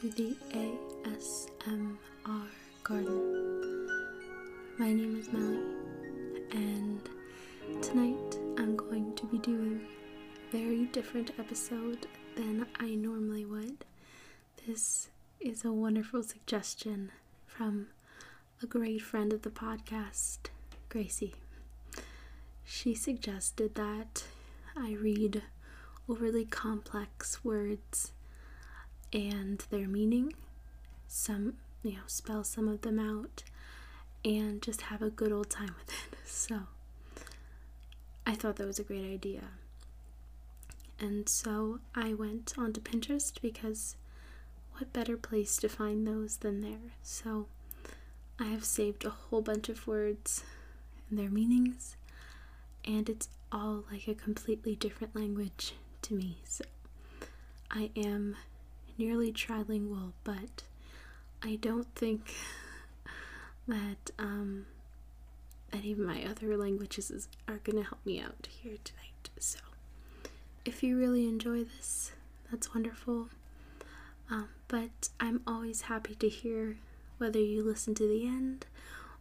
to the ASMR Garden. My name is Meli, and tonight I'm going to be doing a very different episode than I normally would. This is a wonderful suggestion from a great friend of the podcast, Gracie. She suggested that I read overly complex words and their meaning, some, you know, spell some of them out, and just have a good old time with it. So I thought that was a great idea. And so I went onto Pinterest because what better place to find those than there? So I have saved a whole bunch of words and their meanings, and it's all like a completely different language to me. So I am nearly trilingual, but I don't think that um, any of my other languages is, are going to help me out here tonight. So if you really enjoy this, that's wonderful. Um, but I'm always happy to hear whether you listen to the end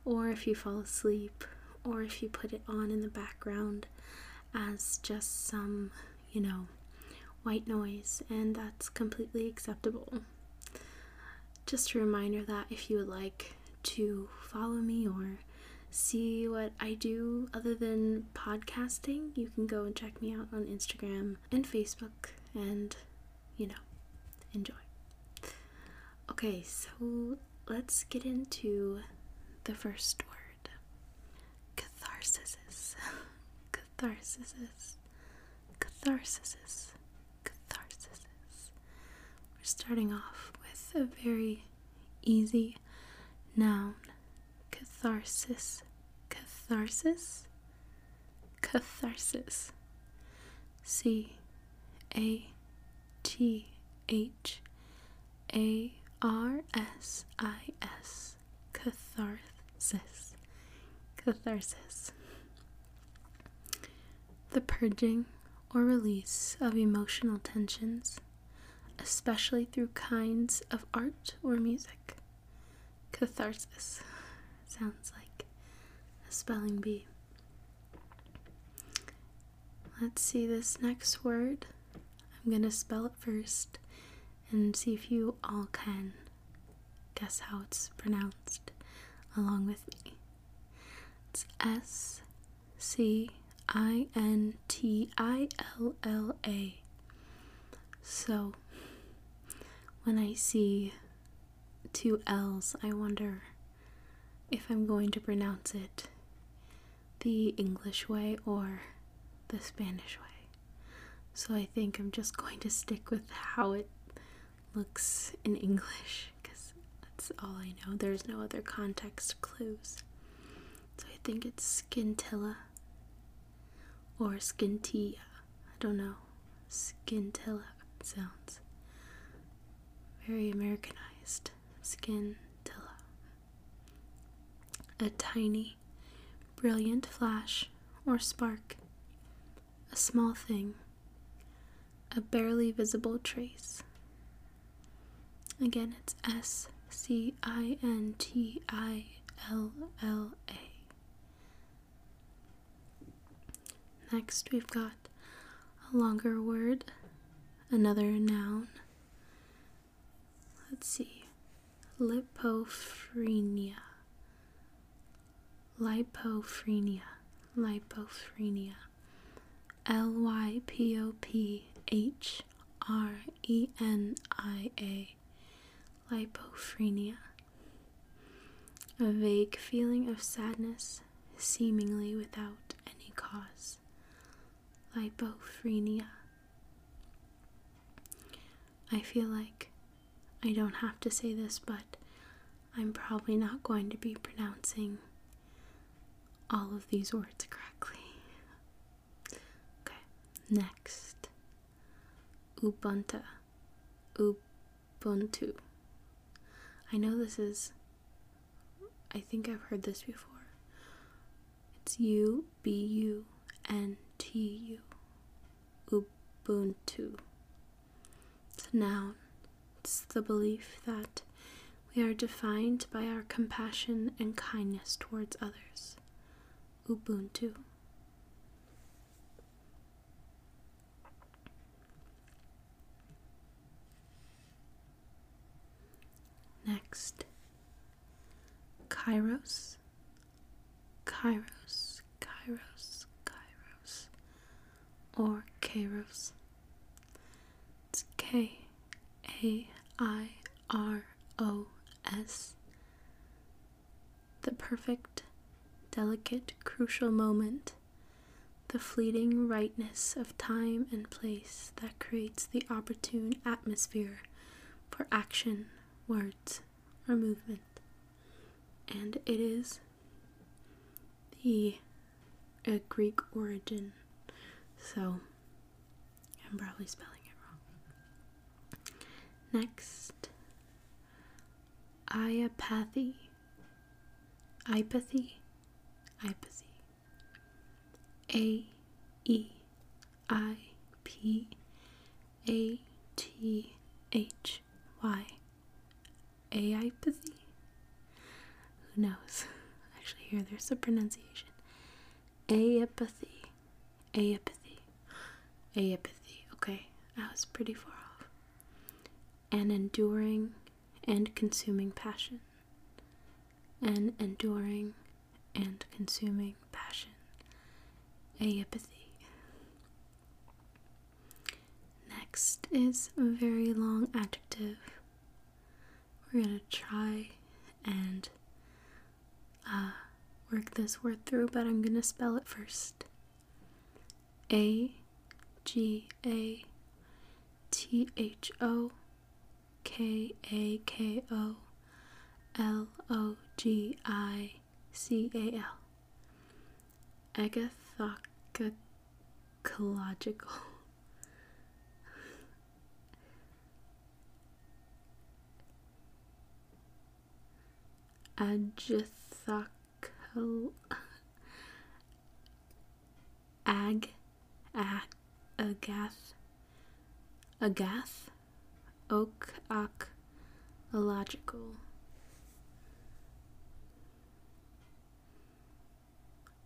or if you fall asleep or if you put it on in the background as just some, you know, white noise, and that's completely acceptable. Just a reminder that if you would like to follow me or see what I do other than podcasting, you can go and check me out on Instagram and Facebook and, you know, enjoy. Okay, so let's get into the first word catharsis. Catharsis. Catharsis. Starting off with a very easy noun catharsis. Catharsis. Catharsis. C A T H A R S I S. Catharsis. Catharsis. The purging or release of emotional tensions, especially through kinds of art or music. Catharsis. Sounds like a spelling bee. Let's see this next word. I'm going to spell it first and see if you all can guess how it's pronounced along with me. It's S C I N T I L L A. So when I see two L's, I wonder if I'm going to pronounce it the English way or the Spanish way. So I think I'm just going to stick with how it looks in English because that's all I know. There's no other context clues. So I think it's scintilla or skintilla. I don't know. Skintilla sounds very Americanized. skin Skintilla. A tiny, brilliant flash or spark. A small thing. A barely visible trace. Again, it's S C I N T I L L A. Next, we've got a longer word, another noun. Let's see. Lypophrenia. Lypophrenia. Lypophrenia. L Y P O P H R E N I A. Lypophrenia. A vague feeling of sadness, seemingly without any cause. Lypophrenia. I feel like I don't have to say this, but I'm probably not going to be pronouncing all of these words correctly. Okay, next. Ubuntu. Ubuntu. I know this is, I think I've heard this before. It's U B U N T U. Ubuntu. It's a noun. The belief that we are defined by our compassion and kindness towards others. Ubuntu. Next, Kairos, Kairos, Kairos, Kairos, or Kairos. It's K A I R O S. The perfect, delicate, crucial moment, the fleeting rightness of time and place that creates the opportune atmosphere for action, words, or movement. And it is the a Greek origin, so I'm probably spelling. Next, iapathy, apathy, apathy. A E I P A T H Y. Apathy? Who knows? Actually, here there's a pronunciation. Apathy. Apathy. Apathy. Okay, I was pretty far. An enduring and consuming passion. An enduring and consuming passion. Apathy. Next is a very long adjective. We're gonna try and uh, work this word through, but I'm gonna spell it first. A G A T H O K A K O L O G I C A L. Agathocological. Agithocal. Ag. Ag. Agath. Agath. Oak. Ak. Illogical.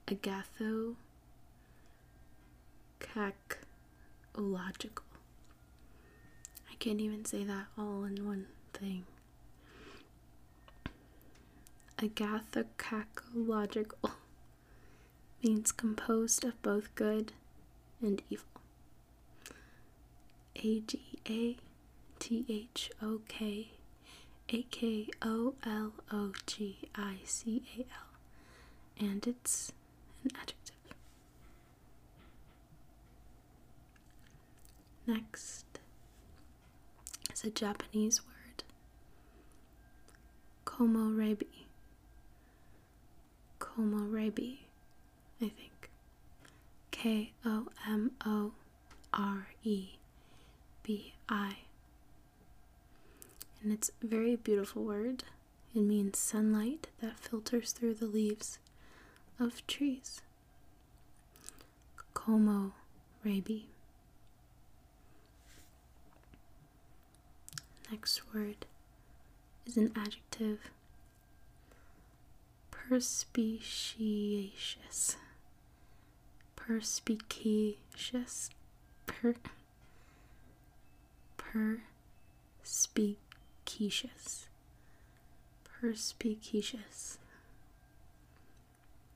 Agatho. Cacological. I can't even say that all in one thing. Agathocacological means composed of both good and evil. A G A T H O K A K O L O G I C A L. And it's an adjective. Next is a Japanese word, komorebi. Komorebi, I think. K O M O R E B I. And it's a very beautiful word. It means sunlight that filters through the leaves of trees. Como Rabi. Next word is an adjective. Perspicacious. Perspicacious. Per. Perspicacious. Perspicacious.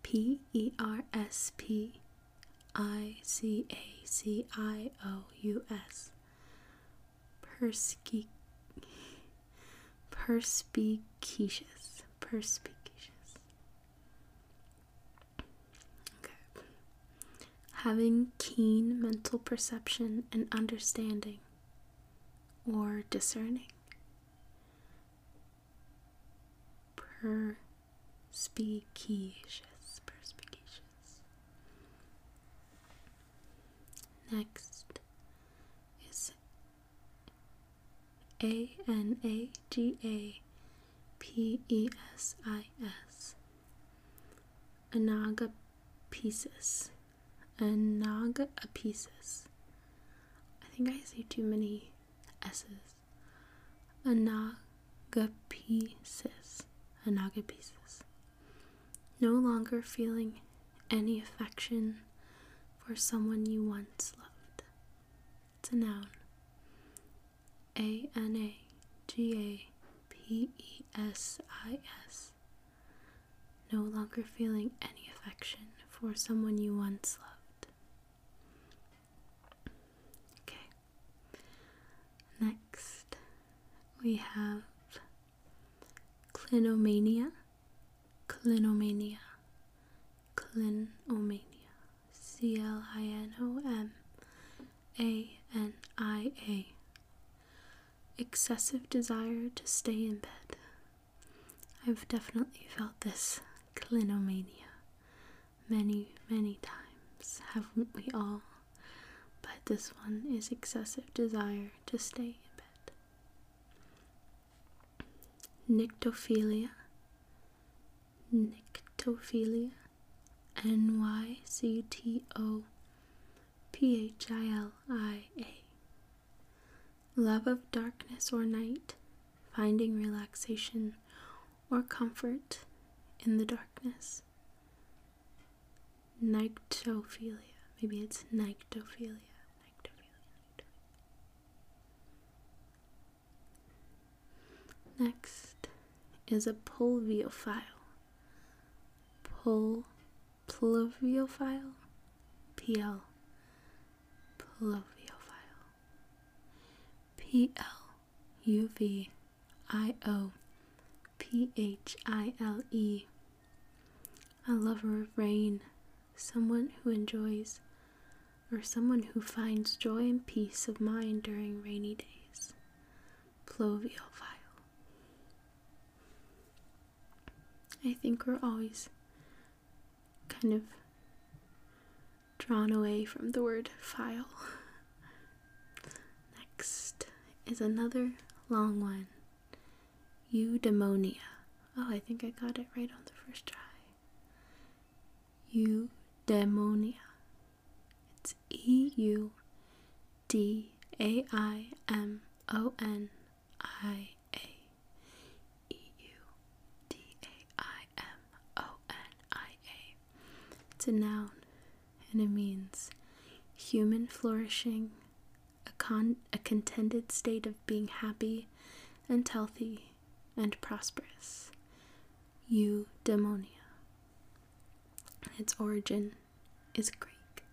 P E R S P I C A C I O U S. Perspicacious. Perspicacious. Perspicacious. Okay. Having keen mental perception and understanding or discerning. Perspicacious. Perspicacious. Next is A N A G A P E S I S. Anagapesis. Anagapesis. I think I say too many S's. anagapesis. Anagapesis. No longer feeling any affection for someone you once loved. It's a noun. A N A G A P E S I S. No longer feeling any affection for someone you once loved. Okay. Next, we have clinomania. Clinomania. Clinomania. C L I N O M A N I A. Excessive desire to stay in bed. I've definitely felt this clinomania many, many times, haven't we all? But this one is excessive desire to stay in bed. Nyctophilia. Nyctophilia. N Y C T O P H I L I A. Love of darkness or night, finding relaxation or comfort in the darkness. Nyctophilia. Maybe it's nyctophilia. Next is a pulviophile. Pul pluviophile. PL. Pluviophile. P L U V I O P H I L E. A lover of rain, someone who enjoys or someone who finds joy and peace of mind during rainy days. Pluviophile. I think we're always kind of drawn away from the word file. Next is another long one eudaimonia. Oh, I think I got it right on the first try. Eudaimonia. It's E U D A I M O N I A. E U D A I M O N I A. A noun and it means human flourishing, a, con- a contented state of being happy and healthy and prosperous. Eudaimonia. Its origin is Greek.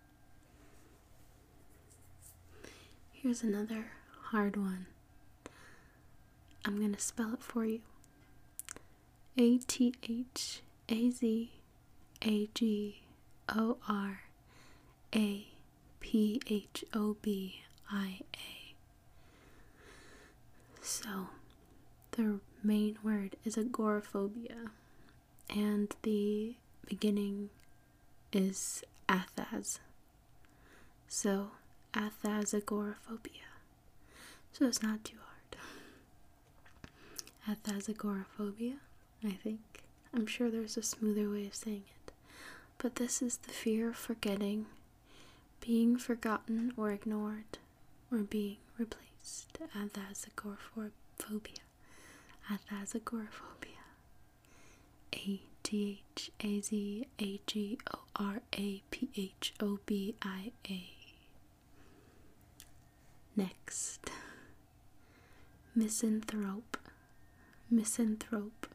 Here's another hard one. I'm going to spell it for you A T H A Z A G O R A P H O B I A. So, the main word is agoraphobia, and the beginning is athas. So, athazagoraphobia. So it's not too hard. Athazagoraphobia, I think. I'm sure there's a smoother way of saying it. But this is the fear of forgetting, being forgotten or ignored, or being replaced. Athazagoraphobia. Athazagoraphobia. A T H A Z A G O R A P H O B I A. Next, misanthrope. Misanthrope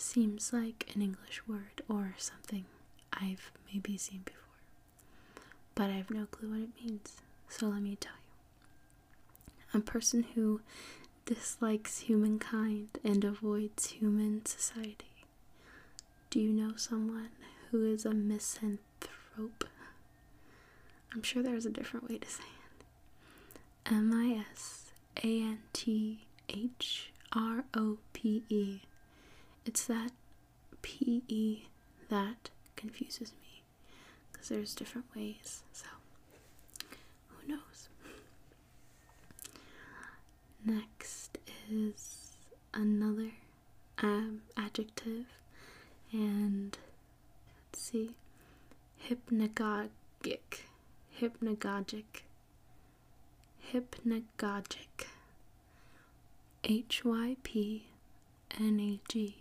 seems like an English word or something I've maybe seen before, but I have no clue what it means, so let me tell you. A person who dislikes humankind and avoids human society. Do you know someone who is a misanthrope? I'm sure there's a different way to say it. M I S A N T H R O P E. It's that P E that confuses me because there's different ways, so who knows? Next is another um, adjective, and let's see, hypnagogic, hypnagogic, hypnagogic, H Y P N A G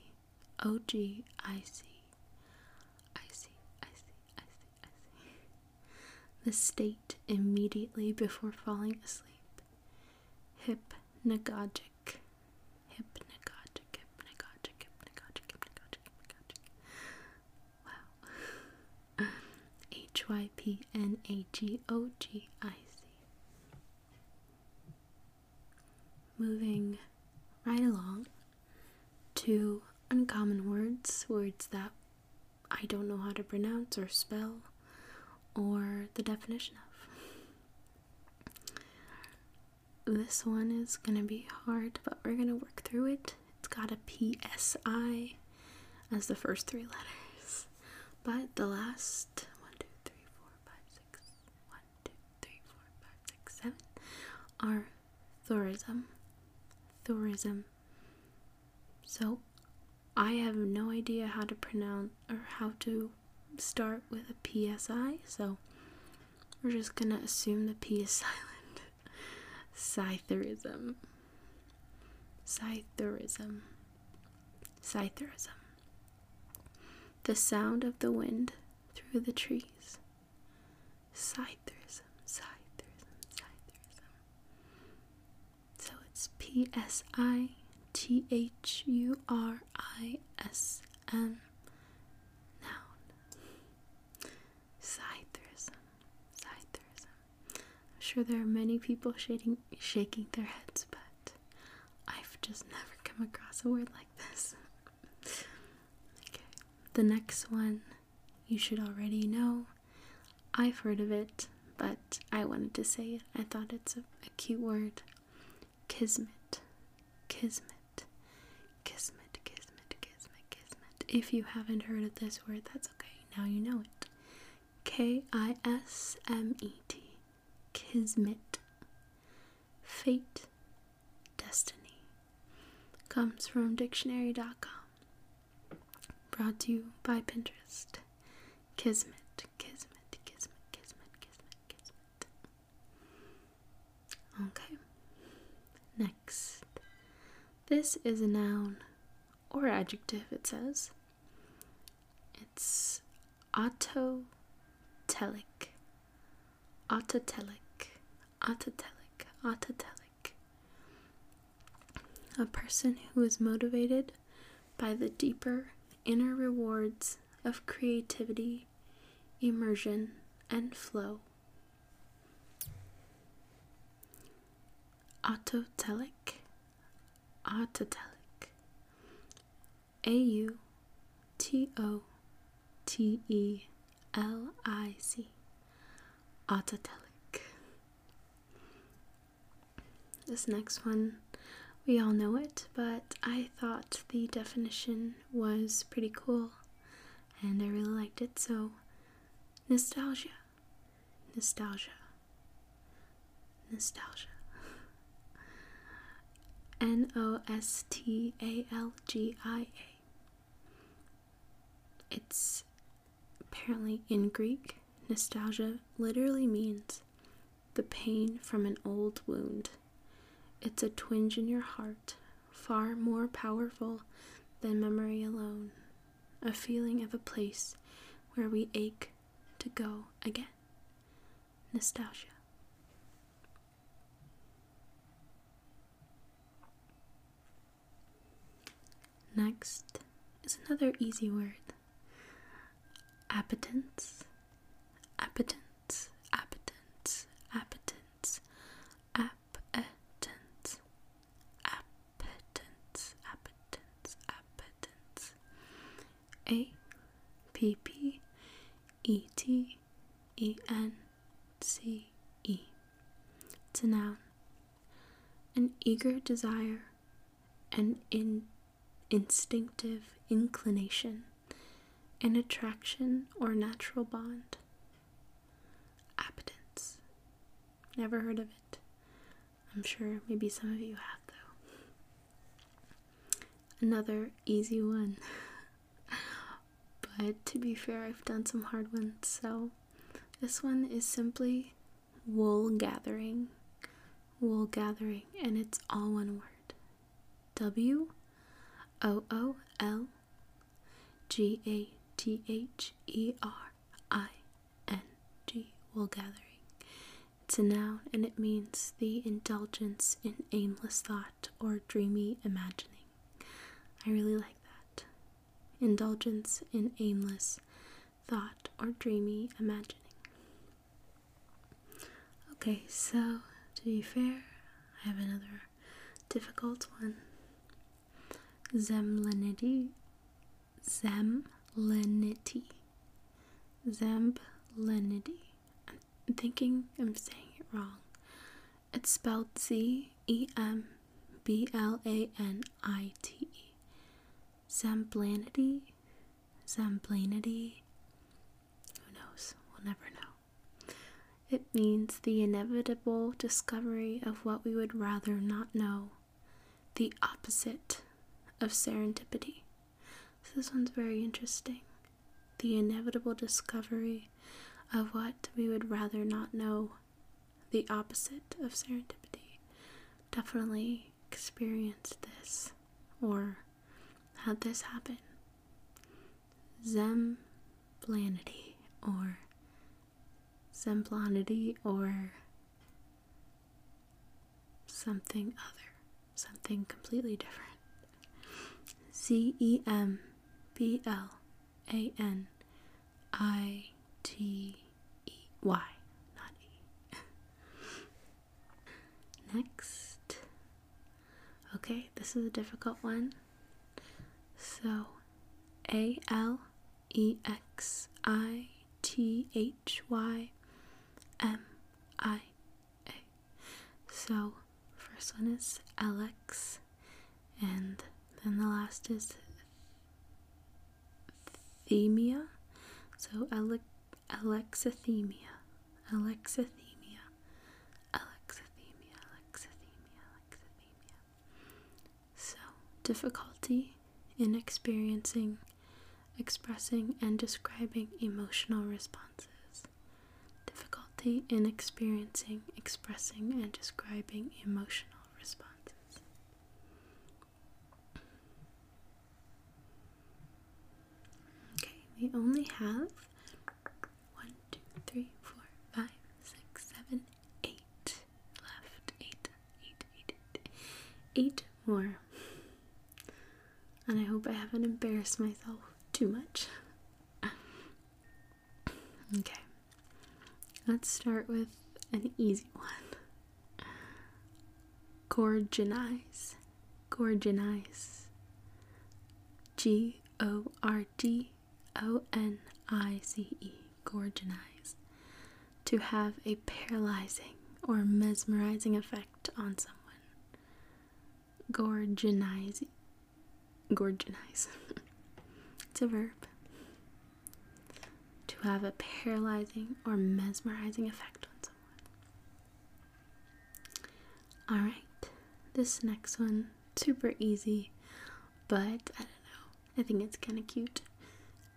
O G I C. I see, I see, I see, I see. The state immediately before falling asleep. Hypnagogic. Hypnagogic, hypnagogic, hypnagogic, hypnagogic, hypnagogic. Wow. H Y P N A G O G I C. Moving right along to uncommon words, words that I don't know how to pronounce or spell, or the definition of. This one is gonna be hard, but we're gonna work through it. It's got a PSI as the first three letters, but the last one, two, three, four, five, six, one, two, three, four, five, six, seven are tourism. Tourism. So I have no idea how to pronounce or how to start with a PSI, so we're just gonna assume the P is silent. Psithurism. Psithurism. Psithurism. The sound of the wind through the trees. Psithurism. Psithurism. Psithurism. So it's P S I T H U R I S M. Noun. Psithurism. Psithurism. I'm sure there are many people shaking, shaking their heads, but I've just never come across a word like this. okay. The next one you should already know. I've heard of it, but I wanted to say it. I thought it's a, a cute word. Kismet. Kismet. Kismet. Kismet. Kismet. Kismet. If you haven't heard of this word, that's okay. Now you know it. K I S M E T. Kismet. Fate. Destiny. Comes from dictionary.com. Brought to you by Pinterest. Kismet. Kismet. Kismet. Kismet. Kismet. Kismet. Okay. Next. This is a noun or adjective, it says. It's autotelic. Autotelic. Autotelic. Autotelic. A person who is motivated by the deeper inner rewards of creativity, immersion, and flow. Autotelic. Autotelic. A U T O T E L I C. Autotelic. This next one, we all know it, but I thought the definition was pretty cool and I really liked it, so nostalgia. Nostalgia. Nostalgia. N O S T A L G I A. It's apparently in Greek, nostalgia literally means the pain from an old wound. It's a twinge in your heart, far more powerful than memory alone, a feeling of a place where we ache to go again. Nostalgia. Next is another easy word. Appetence, appetence, appetence, appetence, appetence, appetence, appetence, appetence. A P P E T E N C E. It's a noun. An eager desire, an in instinctive inclination, an attraction or natural bond. Appetence. Never heard of it. I'm sure maybe some of you have, though. Another easy one. but to be fair, I've done some hard ones, so this one is simply wool gathering. Wool gathering, and it's all one word. W O O L G A T H E R I N G, wool gathering. It's a noun and it means the indulgence in aimless thought or dreamy imagining. I really like that. Indulgence in aimless thought or dreamy imagining. Okay, so to be fair, I have another difficult one. Zemlinity. Zemlinity. Zemblinity. I'm thinking I'm saying it wrong. It's spelled Z E M B L A N I T E. Zemblanity? Zemblanity? Who knows? We'll never know. It means the inevitable discovery of what we would rather not know, the opposite of serendipity. So this one's very interesting. The inevitable discovery of what we would rather not know, the opposite of serendipity. Definitely experienced this or had this happen. Zemblanity or Zemblanity or something other, something completely different. Z E M B L A N I T E Y, not E. Next. Okay, this is a difficult one. So, A L E X I T H Y M I A. So, first one is Alex, and then the last is Themia. So, Alex alexithymia, alexithymia, alexithymia, alexithymia, alexithymia. So, difficulty in experiencing, expressing, and describing emotional responses. Difficulty in experiencing, expressing, and describing emotional responses. Okay, we only have one, two, three, four, five, six, seven, eight left. Eight, eight, eight, eight, eight more. And I hope I haven't embarrassed myself too much. Okay, let's start with an easy one. Gorgonize, gorgonize. G O R G O N I Z E, gorgonize. To have a paralyzing or mesmerizing effect on someone. Gorgonize. Gorgonize. it's a verb. To have a paralyzing or mesmerizing effect on someone. Alright, this next one, super easy, but I don't know. I think it's kind of cute.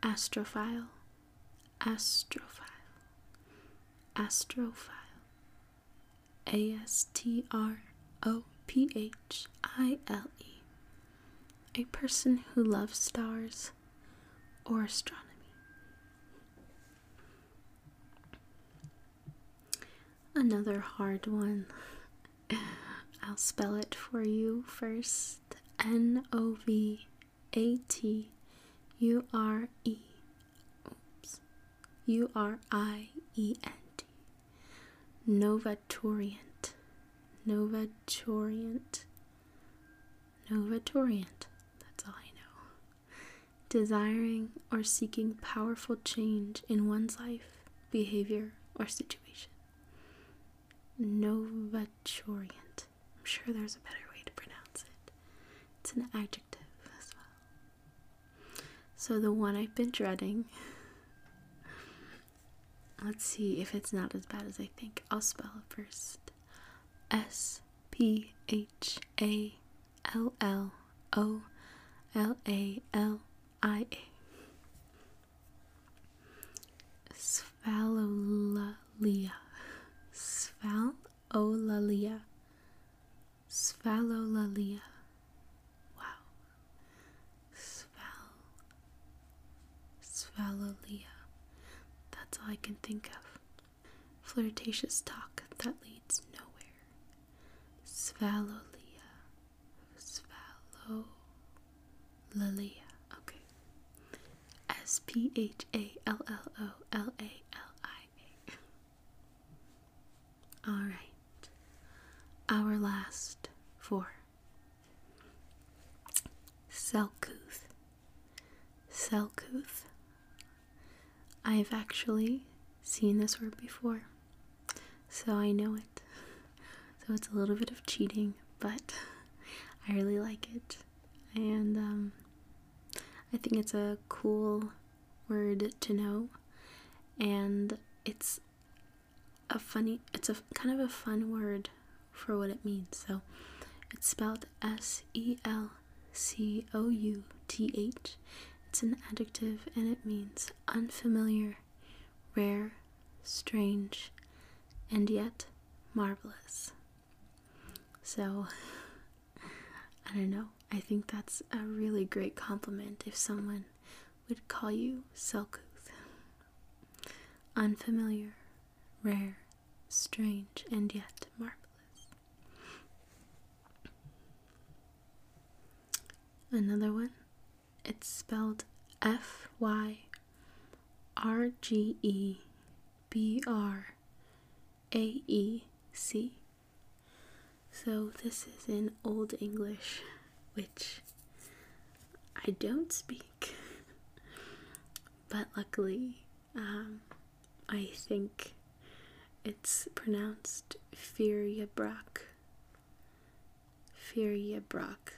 Astrophile. Astrophile. Astrophile. A S T R O P H I L E. A person who loves stars or astronomy. Another hard one. I'll spell it for you first N O V A T U R E. Oops. U R I E N T. Novaturient. Novaturient. Novaturient. That's all I know. Desiring or seeking powerful change in one's life, behavior, or situation. Novaturient. I'm sure there's a better way to pronounce it. It's an adjective. So, the one I've been dreading. Let's see if it's not as bad as I think. I'll spell it first S P H A L L O L A L I A. Sphallolalia. Sphallolalia. Sphallolalia. I can think of. Flirtatious talk that leads nowhere. Svalolia. Svalolia. Okay. S P H A L L O L A L I A. Alright. Our last four. Selcouth. Selcouth. I've actually seen this word before, so I know it. So it's a little bit of cheating, but I really like it. And um, I think it's a cool word to know. And it's a funny, it's a kind of a fun word for what it means. So it's spelled S E L C O U T H. It's an adjective and it means unfamiliar, rare, strange, and yet marvelous. So, I don't know. I think that's a really great compliment if someone would call you Selcouth. Unfamiliar, rare, strange, and yet marvelous. Another one, it's spelled F Y R G E B R A E C. So this is in Old English, which I don't speak, but luckily, um, I think it's pronounced Firiabrak. Firiabrak,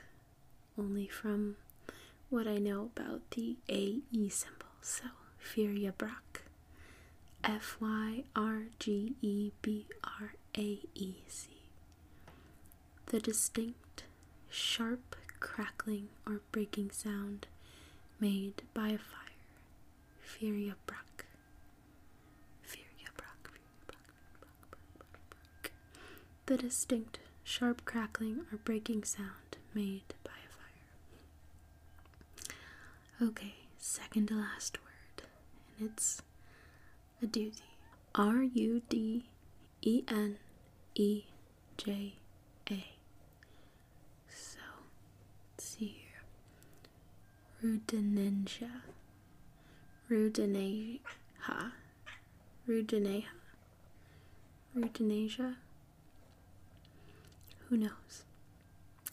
only from what I know about the AE symbol. So, Firiabrak. F Y R G E B R A E C. The distinct, sharp crackling or breaking sound made by a fire. Firiabrak. Firiabrak. Firiabrak. The distinct, sharp crackling or breaking sound made by. Okay, second to last word, and it's a doozy. R U D E N E J A. So, let's see here. Rudeneja. Rudeneha. Rudeneha. Rudeneja. Who knows?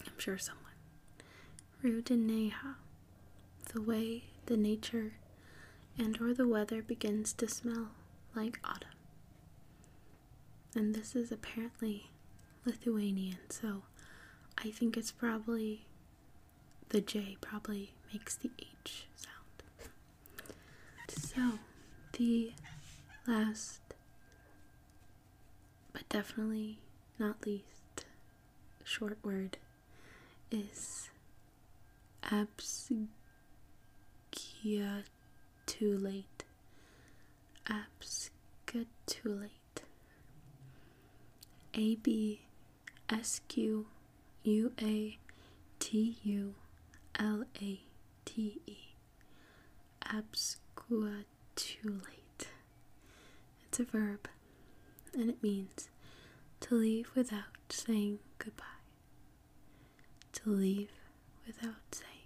I'm sure someone. Rudeneha. The way the nature and or the weather begins to smell like autumn. And this is apparently Lithuanian, so I think it's probably the J probably makes the H sound. So, the last, but definitely not least, short word is absgiatulate. Abscatulate. A B S Q U A T U L A T E. Absquatulate. It's a verb and it means to leave without saying goodbye. To leave without saying